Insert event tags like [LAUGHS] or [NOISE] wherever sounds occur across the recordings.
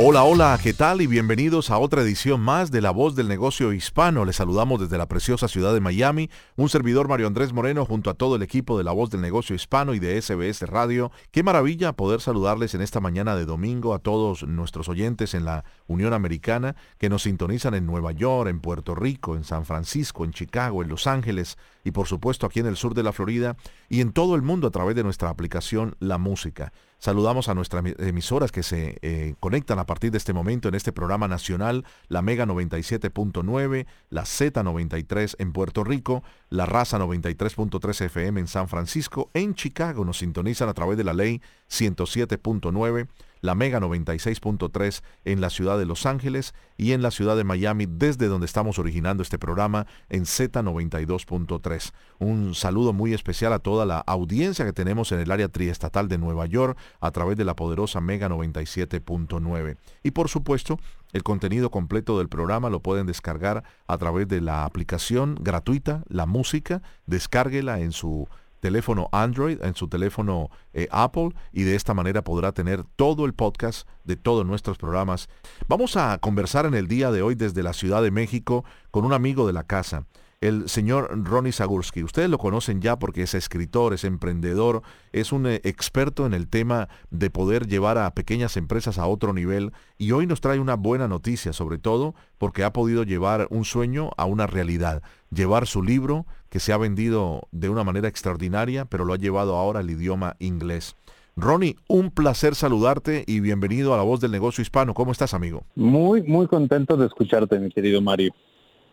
Hola, hola, ¿qué tal? Y bienvenidos a otra edición más de La Voz del Negocio Hispano. Les saludamos desde la preciosa ciudad de Miami, un servidor Mario Andrés Moreno junto a todo el equipo de La Voz del Negocio Hispano y de SBS Radio. Qué maravilla poder saludarles en esta mañana de domingo a todos nuestros oyentes en la Unión Americana que nos sintonizan en Nueva York, en Puerto Rico, en San Francisco, en Chicago, en Los Ángeles y por supuesto aquí en el sur de la Florida y en todo el mundo a través de nuestra aplicación La Música. Saludamos a nuestras emisoras que se eh, conectan a partir de este momento en este programa nacional, la Mega 97.9, la Z93 en Puerto Rico, la Raza 93.3 FM en San Francisco, en Chicago nos sintonizan a través de la ley 107.9 la Mega 96.3 en la ciudad de Los Ángeles y en la ciudad de Miami, desde donde estamos originando este programa en Z92.3. Un saludo muy especial a toda la audiencia que tenemos en el área triestatal de Nueva York a través de la poderosa Mega 97.9. Y por supuesto, el contenido completo del programa lo pueden descargar a través de la aplicación gratuita, la música, descárguela en su teléfono Android, en su teléfono eh, Apple y de esta manera podrá tener todo el podcast de todos nuestros programas. Vamos a conversar en el día de hoy desde la Ciudad de México con un amigo de la casa el señor Ronnie Zagursky. Ustedes lo conocen ya porque es escritor, es emprendedor, es un eh, experto en el tema de poder llevar a pequeñas empresas a otro nivel y hoy nos trae una buena noticia, sobre todo porque ha podido llevar un sueño a una realidad, llevar su libro que se ha vendido de una manera extraordinaria, pero lo ha llevado ahora al idioma inglés. Ronnie, un placer saludarte y bienvenido a la voz del negocio hispano. ¿Cómo estás, amigo? Muy, muy contento de escucharte, mi querido Mario.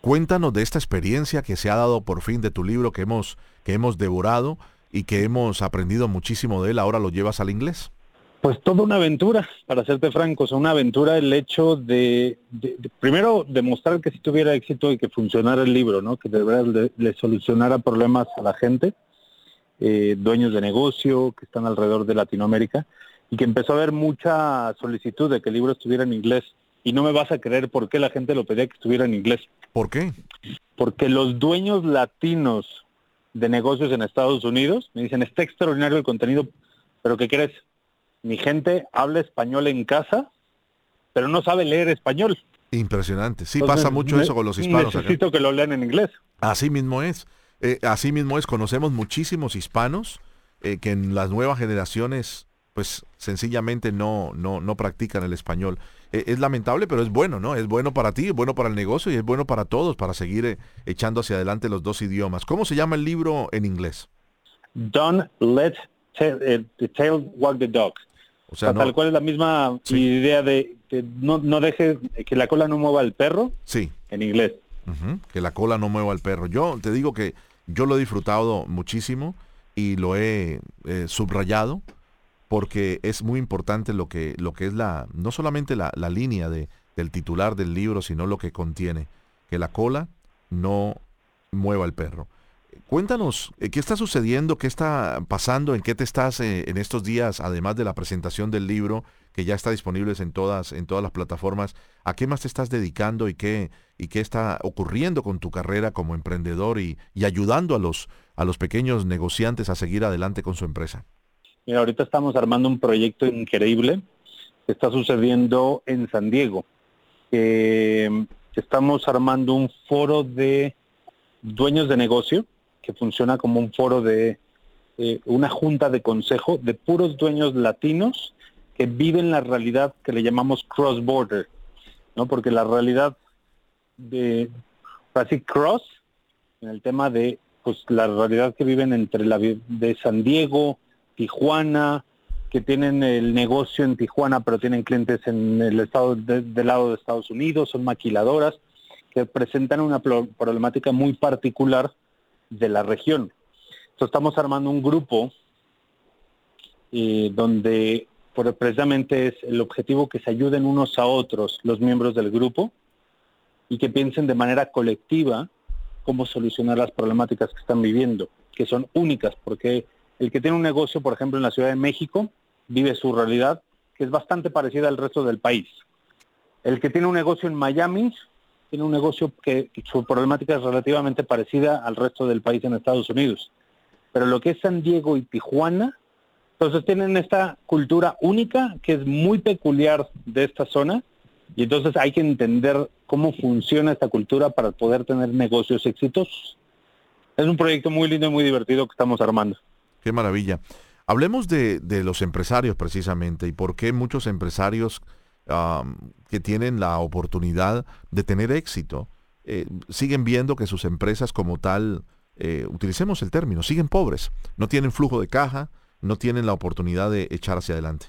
Cuéntanos de esta experiencia que se ha dado por fin de tu libro que hemos, que hemos devorado y que hemos aprendido muchísimo de él. Ahora lo llevas al inglés. Pues toda una aventura, para serte franco, es una aventura el hecho de, primero demostrar que si tuviera éxito y que funcionara el libro, ¿no? Que de verdad le, solucionara problemas a la gente, eh, dueños de negocio que están alrededor de Latinoamérica, y que empezó a haber mucha solicitud de que el libro estuviera en inglés y no me vas a creer por qué la gente lo pedía que estuviera en inglés. ¿Por qué? Porque los dueños latinos de negocios en Estados Unidos me dicen, está extraordinario el contenido, pero ¿qué crees? Mi gente habla español en casa, pero no sabe leer español. Impresionante. Sí, pasa mucho eso con los hispanos. Necesito que lo lean en inglés. Así mismo es. Eh, así mismo es. Conocemos muchísimos hispanos eh, que en las nuevas generaciones, pues sencillamente no, no, no practican el español. Eh, es lamentable, pero es bueno, ¿no? Es bueno para ti, es bueno para el negocio y es bueno para todos, para seguir echando hacia adelante los dos idiomas. ¿Cómo se llama el libro en inglés? Don't let the tail walk the dog. O sea, tal cual es la misma idea de que no, no que la cola no mueva al perro. Sí. En inglés. Que la cola no mueva al perro. Yo te digo que yo lo he disfrutado muchísimo y lo he subrayado porque es muy importante lo que, lo que es la, no solamente la, la línea de, del titular del libro, sino lo que contiene, que la cola no mueva el perro. Cuéntanos, eh, ¿qué está sucediendo? ¿Qué está pasando? ¿En qué te estás eh, en estos días, además de la presentación del libro, que ya está disponible en todas, en todas las plataformas? ¿A qué más te estás dedicando y qué, y qué está ocurriendo con tu carrera como emprendedor y, ayudando a los, a los pequeños negociantes a seguir adelante con su empresa? Mira, ahorita estamos armando un proyecto increíble está sucediendo en San Diego. estamos armando un foro de dueños de negocio que funciona como un foro de eh, una junta de consejo de puros dueños latinos que viven la realidad que le llamamos cross border, ¿no? Porque la realidad de así cross en el tema de pues la realidad que viven entre la de San Diego, Tijuana, que tienen el negocio en Tijuana, pero tienen clientes en el estado del lado de Estados Unidos, son maquiladoras, que presentan una problemática muy particular de la región. Entonces estamos armando un grupo eh, donde precisamente es el objetivo que se ayuden unos a otros los miembros del grupo y que piensen de manera colectiva cómo solucionar las problemáticas que están viviendo, que son únicas, porque el que tiene un negocio, por ejemplo, en la Ciudad de México, vive su realidad, que es bastante parecida al resto del país. El que tiene un negocio en Miami, tiene un negocio que su problemática es relativamente parecida al resto del país en Estados Unidos. Pero lo que es San Diego y Tijuana, entonces tienen esta cultura única que es muy peculiar de esta zona y entonces hay que entender cómo funciona esta cultura para poder tener negocios exitosos. Es un proyecto muy lindo y muy divertido que estamos armando. Qué maravilla. Hablemos de, los empresarios precisamente y por qué muchos empresarios que tienen la oportunidad de tener éxito eh, siguen viendo que sus empresas como tal, eh, utilicemos el término, siguen pobres, no tienen flujo de caja, no tienen la oportunidad de echar hacia adelante.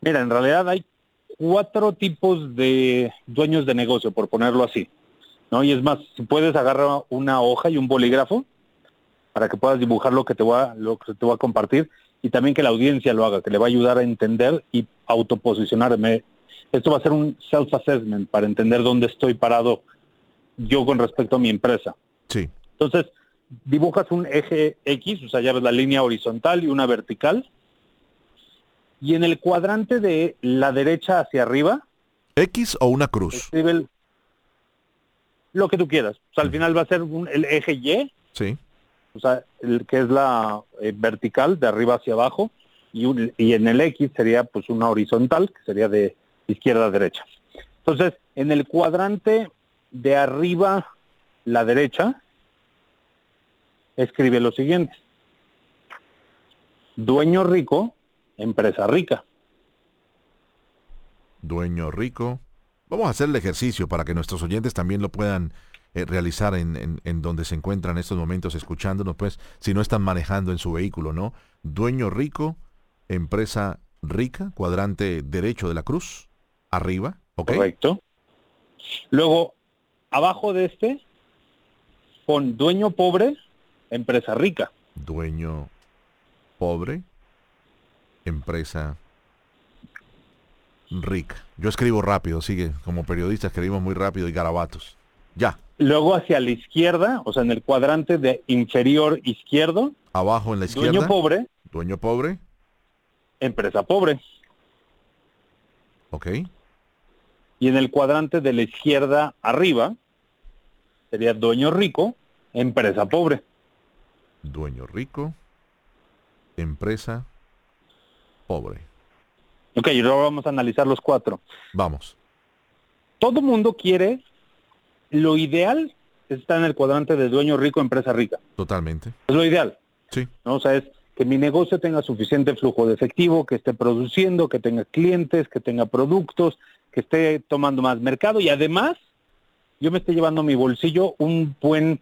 Mira, en realidad hay cuatro tipos de dueños de negocio, por ponerlo así. ¿no? Y es más, si puedes agarrar una hoja y un bolígrafo para que puedas dibujar lo que te voy a, lo que te voy a compartir y también que la audiencia lo haga, que le va a ayudar a entender y autoposicionarme. Esto va a ser un self-assessment para entender dónde estoy parado yo con respecto a mi empresa. Sí. Entonces, dibujas un eje X, o sea, ya ves la línea horizontal y una vertical. Y en el cuadrante de la derecha hacia arriba. ¿X o una cruz? Escribe lo que tú quieras. O sea, al final va a ser el eje Y. Sí. O sea, el, que es la eh, vertical de arriba hacia abajo. Y, y en el X sería pues una horizontal, que sería de izquierda a derecha. Entonces, en el cuadrante de arriba, la derecha, escribe lo siguiente. Dueño rico, empresa rica. Dueño rico. Vamos a hacer el ejercicio para que nuestros oyentes también lo puedan eh, realizar en, en, donde se encuentran en estos momentos escuchándonos, pues si no están manejando en su vehículo, ¿no? Dueño rico, empresa rica, cuadrante derecho de la cruz, arriba, ¿ok? Correcto. Luego, abajo de este, pon dueño pobre, empresa rica. Dueño pobre, empresa rica. Yo escribo rápido, sigue, como periodista escribimos muy rápido y garabatos. Ya. Luego hacia la izquierda, o sea, en el cuadrante de inferior izquierdo. Abajo en la izquierda. Dueño pobre. Dueño pobre. Empresa pobre. Ok. Y en el cuadrante de la izquierda arriba sería dueño rico, empresa pobre dueño rico, empresa pobre. Ok, y ahora vamos a analizar los cuatro. Vamos. Todo mundo quiere, lo ideal está en el cuadrante de dueño rico, empresa rica. Totalmente. Es lo ideal. Sí. ¿no? O sea, es que mi negocio tenga suficiente flujo de efectivo, que esté produciendo, que tenga clientes, que tenga productos, que esté tomando más mercado y además yo me esté llevando a mi bolsillo un buen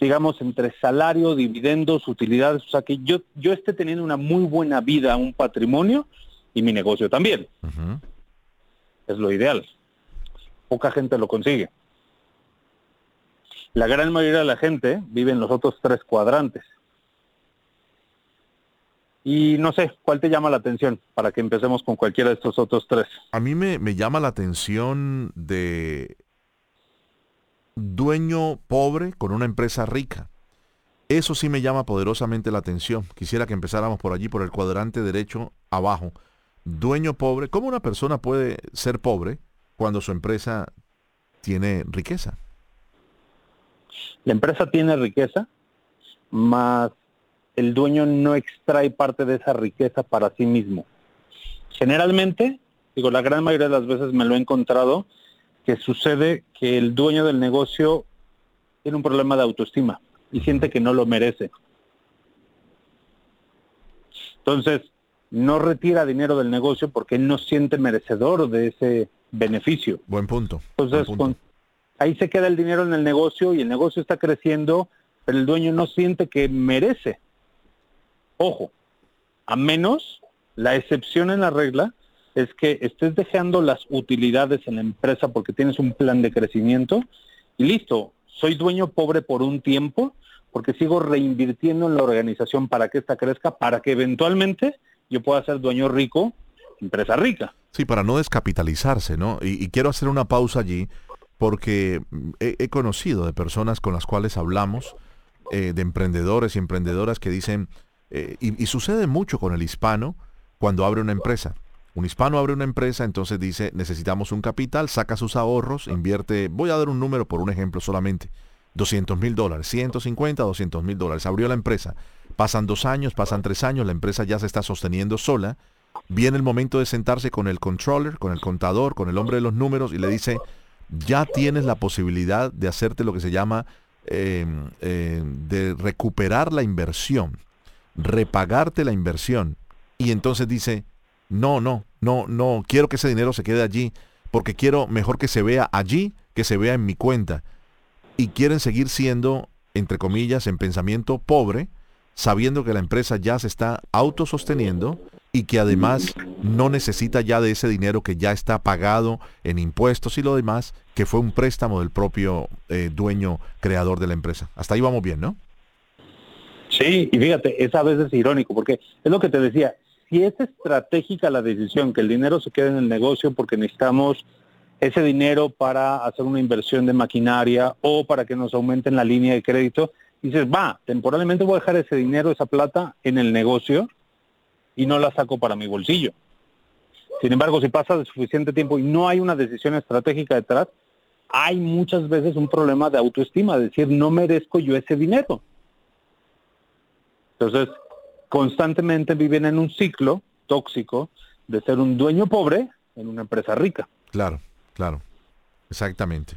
digamos, entre salario, dividendos, utilidades, o sea, que yo, yo esté teniendo una muy buena vida, un patrimonio y mi negocio también. Es lo ideal. Poca gente lo consigue. La gran mayoría de la gente vive en los otros tres cuadrantes. Y no sé, ¿cuál te llama la atención para que empecemos con cualquiera de estos otros tres? A mí me, me llama la atención de dueño pobre con una empresa rica. Eso sí me llama poderosamente la atención. Quisiera que empezáramos por allí, por el cuadrante derecho abajo. Dueño pobre. ¿Cómo una persona puede ser pobre cuando su empresa tiene riqueza? La empresa tiene riqueza, más el dueño no extrae parte de esa riqueza para sí mismo. Generalmente, digo, la gran mayoría de las veces me lo he encontrado, que sucede que el dueño del negocio tiene un problema de autoestima y siente que no lo merece. Entonces, no retira dinero del negocio porque no siente merecedor de ese beneficio. Buen punto. Entonces, ahí se queda el dinero en el negocio y el negocio está creciendo, pero el dueño no siente que merece. Ojo, a menos la excepción en la regla es que estés dejando las utilidades en la empresa porque tienes un plan de crecimiento y listo, soy dueño pobre por un tiempo porque sigo reinvirtiendo en la organización para que ésta crezca, para que eventualmente yo pueda ser dueño rico, empresa rica. Sí, para no descapitalizarse, ¿no? Y, quiero hacer una pausa allí porque he, conocido de personas con las cuales hablamos, eh, de emprendedores y emprendedoras que dicen, eh, y, sucede mucho con el hispano cuando abre una empresa. Un hispano abre una empresa, entonces dice, necesitamos un capital, saca sus ahorros, invierte, voy a dar un número por un ejemplo solamente, 200 mil dólares, 150, 200 mil dólares. Abrió la empresa. Pasan dos años, pasan tres años, la empresa ya se está sosteniendo sola. Viene el momento de sentarse con el controller, con el contador, con el hombre de los números y le dice, ya tienes la posibilidad de hacerte lo que se llama em, em, de recuperar la inversión, repagarte la inversión. Y entonces dice, no, no, no, no, quiero que ese dinero se quede allí, porque quiero mejor que se vea allí que se vea en mi cuenta. Y quieren seguir siendo, entre comillas, en pensamiento pobre, sabiendo que la empresa ya se está autososteniendo y que además no necesita ya de ese dinero que ya está pagado en impuestos y lo demás, que fue un préstamo del propio eh, dueño creador de la empresa. Hasta ahí vamos bien, ¿no? Sí, y fíjate, es a veces irónico, porque es lo que te decía, si es estratégica la decisión, que el dinero se quede en el negocio porque necesitamos ese dinero para hacer una inversión de maquinaria o para que nos aumenten la línea de crédito, dices, va, temporalmente voy a dejar ese dinero, esa plata en el negocio y no la saco para mi bolsillo. Sin embargo, si pasa de suficiente tiempo y no hay una decisión estratégica detrás, hay muchas veces un problema de autoestima, es decir, no merezco yo ese dinero. Entonces, constantemente viven en un ciclo tóxico de ser un dueño pobre en una empresa rica. Claro, claro, exactamente.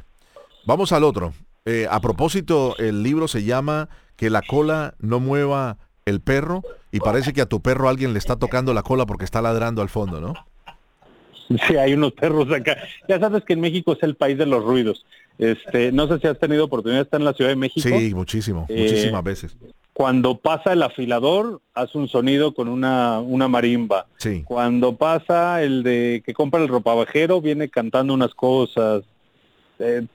Vamos al otro. Eh, a propósito, el libro se llama Que la cola no mueva el perro y parece que a tu perro alguien le está tocando la cola porque está ladrando al fondo, ¿no? Sí, hay unos perros acá. Ya sabes que en México es el país de los ruidos. Este, no sé si has tenido oportunidad de estar en la Ciudad de México. Sí, muchísimo, eh, muchísimas veces. Cuando pasa el afilador, hace un sonido con una, una marimba. Sí. Cuando pasa el de que compra el ropavejero, viene cantando unas cosas. Eh,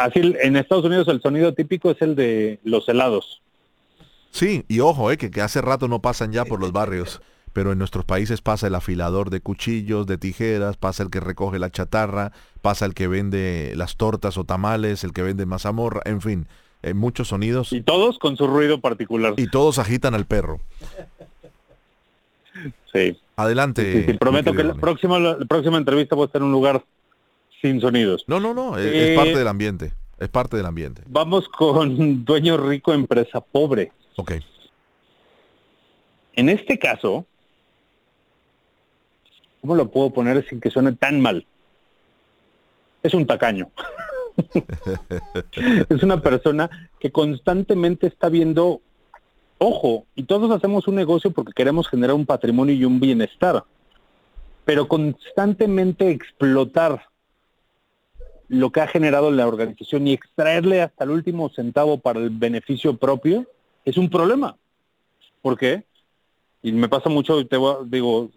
así en Estados Unidos el sonido típico es el de los helados. Sí, y ojo, eh, que, que hace rato no pasan ya por los [LAUGHS] barrios pero en nuestros países pasa el afilador de cuchillos, de tijeras, pasa el que recoge la chatarra, pasa el que vende las tortas o tamales, el que vende mazamorra, en fin, eh, muchos sonidos. Y todos con su ruido particular. Y todos agitan al perro. Sí. Adelante. Sí, prometo que la próxima, la próxima entrevista va a estar en un lugar sin sonidos. No, no, no, es, es, parte del ambiente. Es parte del ambiente. Vamos con dueño rico, empresa pobre. Ok. En este caso, ¿cómo lo puedo poner sin que suene tan mal? Es un tacaño. [LAUGHS] es una persona que constantemente está viendo, ojo, y todos hacemos un negocio porque queremos generar un patrimonio y un bienestar, pero constantemente explotar lo que ha generado la organización y extraerle hasta el último centavo para el beneficio propio es un problema. ¿Por qué? Y me pasa mucho, te digo,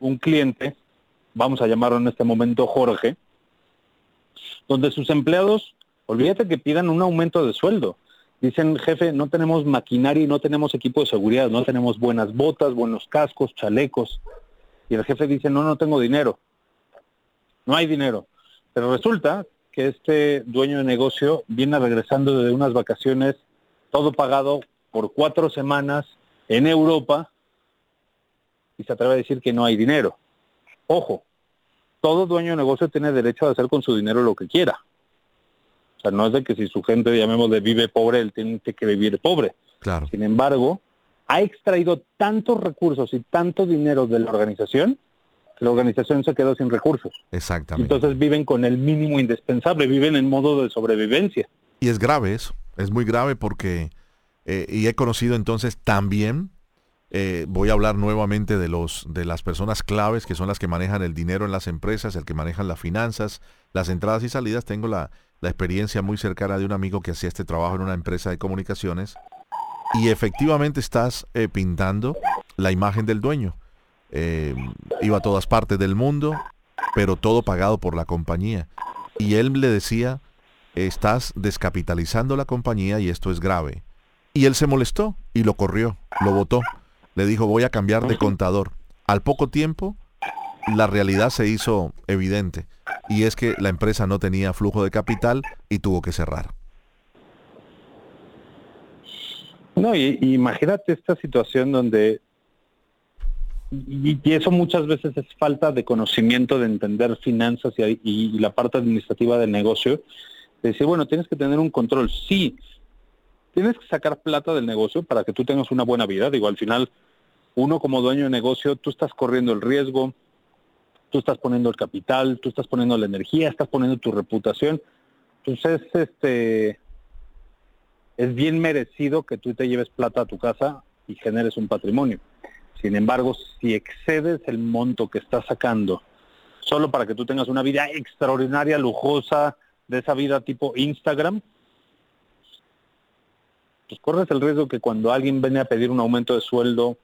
un cliente, vamos a llamarlo en este momento Jorge, donde sus empleados, olvídate que pidan un aumento de sueldo. Dicen, jefe, no tenemos maquinaria y no tenemos equipo de seguridad, no tenemos buenas botas, buenos cascos, chalecos. Y el jefe dice, no, no tengo dinero. No hay dinero. Pero resulta que este dueño de negocio viene regresando de unas vacaciones, todo pagado por cuatro semanas en Europa, y se atreve a decir que no hay dinero. Ojo, todo dueño de negocio tiene derecho a hacer con su dinero lo que quiera. O sea, no es de que si su gente, de vive pobre, él tiene que vivir pobre. Claro. Sin embargo, ha extraído tantos recursos y tanto dinero de la organización que la organización se quedó sin recursos. Exactamente. Entonces viven con el mínimo indispensable, viven en modo de sobrevivencia. Y es grave eso, es muy grave porque, eh, y he conocido entonces también eh, voy a hablar nuevamente de, los, de las personas claves que son las que manejan el dinero en las empresas, el que manejan las finanzas, las entradas y salidas. Tengo la, experiencia muy cercana de un amigo que hacía este trabajo en una empresa de comunicaciones y efectivamente estás eh, pintando la imagen del dueño. Iba a todas partes del mundo, pero todo pagado por la compañía. Y él le decía, estás descapitalizando la compañía y esto es grave. Y él se molestó y lo corrió, lo votó le dijo voy a cambiar de contador. al poco tiempo la realidad se hizo evidente y es que la empresa no tenía flujo de capital y tuvo que cerrar. No, y, imagínate esta situación donde, y, eso muchas veces es falta de conocimiento de entender finanzas y, la parte administrativa del negocio, de decir, bueno, tienes que tener un control, sí, tienes que sacar plata del negocio para que tú tengas una buena vida, digo, al final, uno como dueño de negocio, tú estás corriendo el riesgo, tú estás poniendo el capital, tú estás poniendo la energía, estás poniendo tu reputación. Entonces, este, es bien merecido que tú te lleves plata a tu casa y generes un patrimonio. Sin embargo, si excedes el monto que estás sacando solo para que tú tengas una vida extraordinaria, lujosa, de esa vida tipo Instagram, pues corres el riesgo que cuando alguien viene a pedir un aumento de sueldo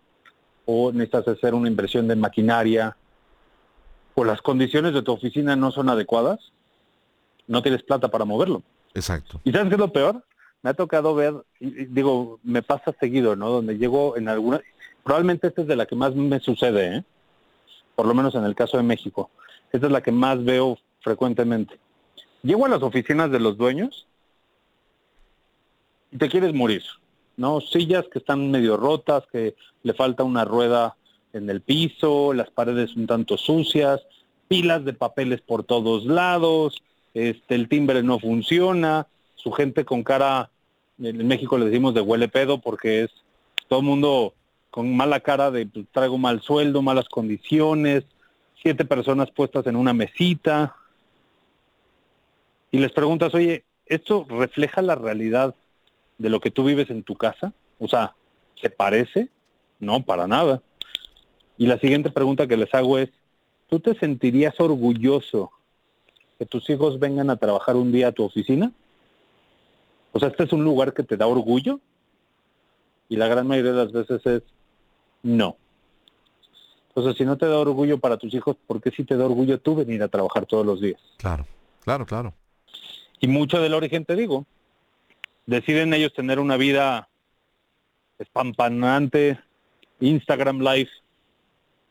o necesitas hacer una inversión de maquinaria o las condiciones de tu oficina no son adecuadas, no tienes plata para moverlo. Exacto. ¿Y sabes qué es lo peor? Me ha tocado ver, digo, me pasa seguido, ¿no? Donde llego en alguna, probablemente esta es de la que más me sucede, ¿eh? Por lo menos en el caso de México. Esta es la que más veo frecuentemente. Llego a las oficinas de los dueños y te quieres morir, ¿no? Sillas que están medio rotas, que le falta una rueda en el piso, las paredes un tanto sucias, pilas de papeles por todos lados, este, el timbre no funciona, su gente con cara, en México le decimos de huele pedo porque es todo el mundo con mala cara de pues, traigo mal sueldo, malas condiciones, siete personas puestas en una mesita. Y les preguntas, oye, ¿esto refleja la realidad de lo que tú vives en tu casa? O sea, ¿se parece? No, para nada. Y la siguiente pregunta que les hago es, ¿tú te sentirías orgulloso que tus hijos vengan a trabajar un día a tu oficina? O sea, este es un lugar que te da orgullo y la gran mayoría de las veces es no. Entonces, si no te da orgullo para tus hijos, ¿por qué sí te da orgullo tú venir a trabajar todos los días? Claro, claro, claro. Y mucho del origen, te digo, deciden ellos tener una vida espampanante, Instagram Live,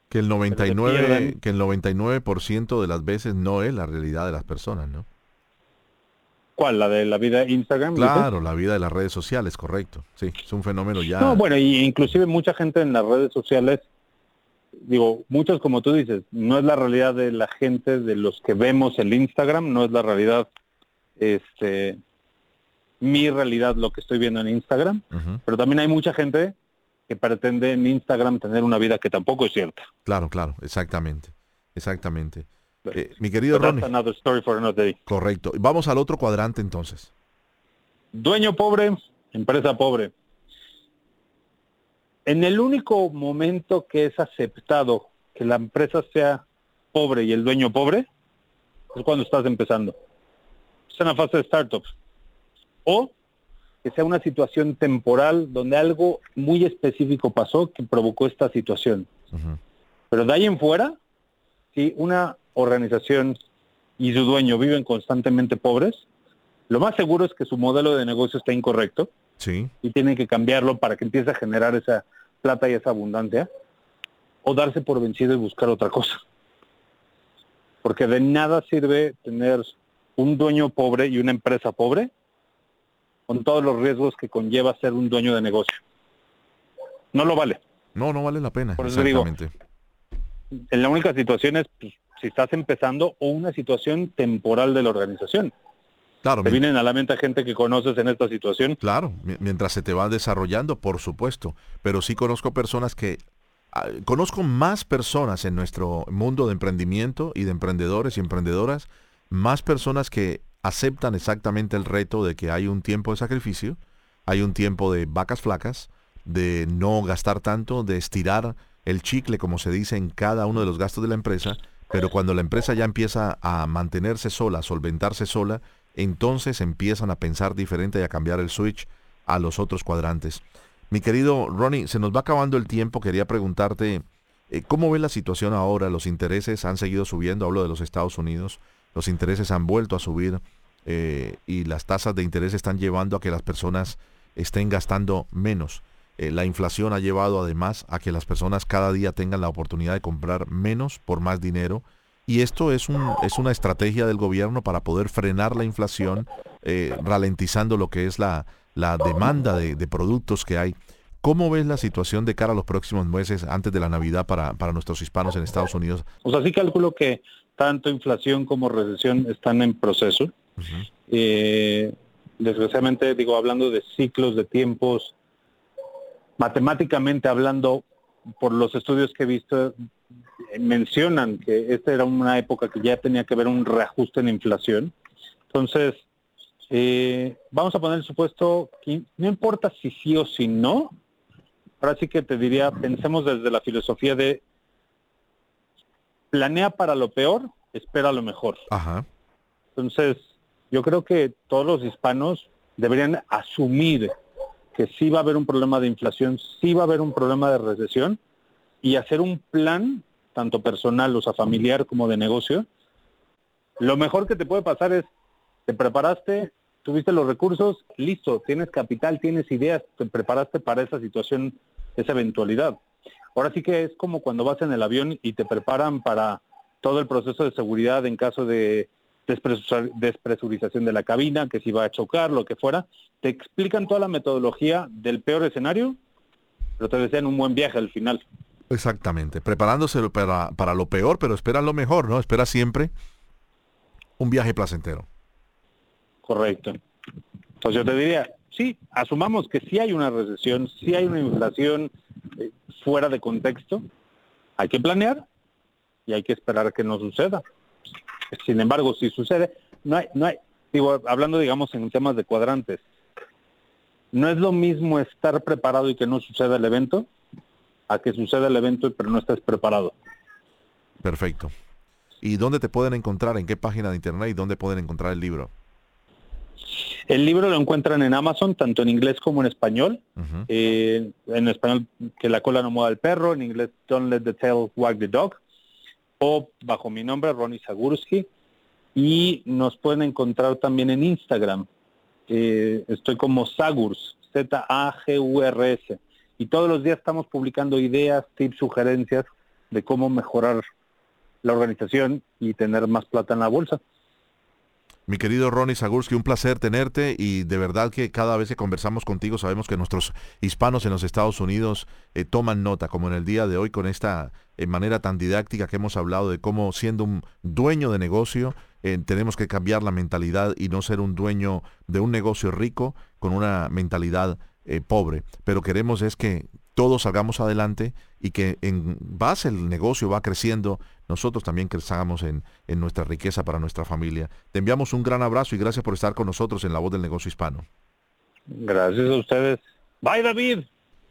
que el 99, que el 99% de las veces no es la realidad de las personas, ¿no? ¿Cuál? ¿La de la vida de Instagram? Claro, la vida de las redes sociales, correcto. Sí, es un fenómeno ya. No, bueno, y inclusive mucha gente en las redes sociales, digo, muchos como tú dices, no es la realidad de la gente de los que vemos el Instagram, no es la realidad, este, mi realidad lo que estoy viendo en Instagram, pero también hay mucha gente que pretende en Instagram tener una vida que tampoco es cierta. Claro, claro, exactamente, exactamente. Eh, mi querido Ronnie. Correcto. Vamos al otro cuadrante entonces. Dueño pobre, empresa pobre. En el único momento que es aceptado que la empresa sea pobre y el dueño pobre, es cuando estás empezando. Es una fase de startups. O que sea una situación temporal donde algo muy específico pasó que provocó esta situación. Pero de ahí en fuera, si una organización y su dueño viven constantemente pobres, lo más seguro es que su modelo de negocio está incorrecto sí. y tienen que cambiarlo para que empiece a generar esa plata y esa abundancia o darse por vencido y buscar otra cosa. Porque de nada sirve tener un dueño pobre y una empresa pobre con todos los riesgos que conlleva ser un dueño de negocio. No lo vale. No, no vale la pena. Por eso digo, en la única situación es pues, si estás empezando o una situación temporal de la organización. Claro. ¿Te vienen a la mente gente que conoces en esta situación? Claro, mientras se te va desarrollando, por supuesto. Pero sí conozco personas que... Ah, conozco más personas en nuestro mundo de emprendimiento y de emprendedores y emprendedoras, más personas que aceptan exactamente el reto de que hay un tiempo de sacrificio, hay un tiempo de vacas flacas, de no gastar tanto, de estirar el chicle, como se dice, en cada uno de los gastos de la empresa, pero cuando la empresa ya empieza a mantenerse sola, a solventarse sola, entonces empiezan a pensar diferente y a cambiar el switch a los otros cuadrantes. Mi querido Ronnie, se nos va acabando el tiempo, quería preguntarte, eh, ¿cómo ves la situación ahora? Los intereses han seguido subiendo, hablo de los Estados Unidos los intereses han vuelto a subir eh, y las tasas de interés están llevando a que las personas estén gastando menos. eh, la inflación ha llevado además a que las personas cada día tengan la oportunidad de comprar menos por más dinero. Y esto es, un, es una estrategia del gobierno para poder frenar la inflación, eh, ralentizando lo que es la, la demanda de, de, productos que hay. ¿Cómo ves la situación de cara a los próximos meses antes de la Navidad para, para nuestros hispanos en Estados Unidos? O sea, sí calculo que tanto inflación como recesión están en proceso. eh, desgraciadamente, digo, hablando de ciclos de tiempos, matemáticamente hablando, por los estudios que he visto, mencionan que esta era una época que ya tenía que haber un reajuste en inflación. Entonces, eh, vamos a poner el supuesto, que no importa si sí o si no, ahora sí que te diría, pensemos desde la filosofía de planea para lo peor, espera lo mejor. Ajá. Entonces, yo creo que todos los hispanos deberían asumir que sí va a haber un problema de inflación, sí va a haber un problema de recesión y hacer un plan, tanto personal, o sea, familiar como de negocio. Lo mejor que te puede pasar es, te preparaste, tuviste los recursos, listo, tienes capital, tienes ideas, te preparaste para esa situación, esa eventualidad. Ahora sí que es como cuando vas en el avión y te preparan para todo el proceso de seguridad en caso de despresurización de la cabina, que si va a chocar, lo que fuera. Te explican toda la metodología del peor escenario, pero te desean un buen viaje al final. Exactamente, preparándose para, para lo peor, pero espera lo mejor, ¿no? Espera siempre un viaje placentero. Correcto. Entonces yo te diría, sí, asumamos que sí hay una recesión, sí hay una inflación fuera de contexto, hay que planear y hay que esperar que no suceda. Sin embargo, si sucede, no hay, no hay, digo, hablando digamos en temas de cuadrantes, no es lo mismo estar preparado y que no suceda el evento, a que suceda el evento pero no estés preparado. Perfecto. ¿Y dónde te pueden encontrar? ¿En qué página de internet y dónde pueden encontrar el libro? El libro lo encuentran en Amazon, tanto en inglés como en español. Uh -huh. eh, en español, que la cola no mueva el perro. En inglés, Don't Let the Tail Wag the Dog. O bajo mi nombre, Ronnie Zagurski. Y nos pueden encontrar también en Instagram. Eh, estoy como Zagurs, Z-A-G-U-R-S. Y todos los días estamos publicando ideas, tips, sugerencias de cómo mejorar la organización y tener más plata en la bolsa. Mi querido Ronnie Zagurski, un placer tenerte y de verdad que cada vez que conversamos contigo sabemos que nuestros hispanos en los Estados Unidos eh, toman nota, como en el día de hoy con esta eh, manera tan didáctica que hemos hablado de cómo siendo un dueño de negocio eh, tenemos que cambiar la mentalidad y no ser un dueño de un negocio rico con una mentalidad pobre. Pero queremos es que todos salgamos adelante y que en base el negocio va creciendo, nosotros también crezcamos en, en, nuestra riqueza para nuestra familia. Te enviamos un gran abrazo y gracias por estar con nosotros en La Voz del Negocio Hispano. Gracias a ustedes. Bye, David.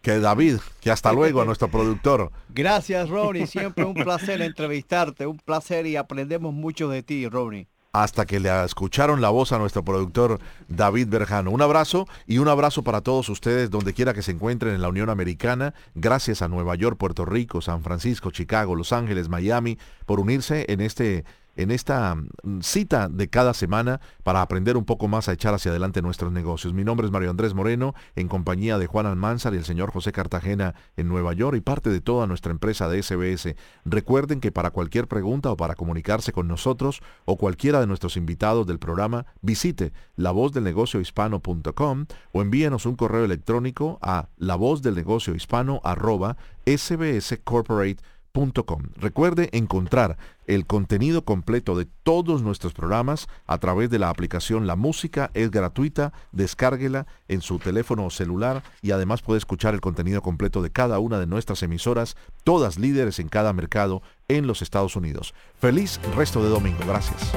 Que David, que hasta luego a [LAUGHS] nuestro productor. Gracias, Ronnie. Siempre un placer entrevistarte, un placer y aprendemos mucho de ti, Ronnie hasta que le escucharon la voz a nuestro productor David Berjano. Un abrazo y un abrazo para todos ustedes donde quiera que se encuentren en la Unión Americana. Gracias a Nueva York, Puerto Rico, San Francisco, Chicago, Los Ángeles, Miami por unirse en este en esta cita de cada semana para aprender un poco más a echar hacia adelante nuestros negocios. Mi nombre es Mario Andrés Moreno, en compañía de Juan Almanzar y el señor José Cartagena en Nueva York y parte de toda nuestra empresa de SBS. Recuerden que para cualquier pregunta o para comunicarse con nosotros o cualquiera de nuestros invitados del programa, visite lavozdelnegociohispano.com o envíenos un correo electrónico a lavozdelnegociohispano arroba Recuerde encontrar el contenido completo de todos nuestros programas a través de la aplicación La Música. Es gratuita, descárguela en su teléfono celular y además puede escuchar el contenido completo de cada una de nuestras emisoras, todas líderes en cada mercado en los Estados Unidos. Feliz resto de domingo. Gracias.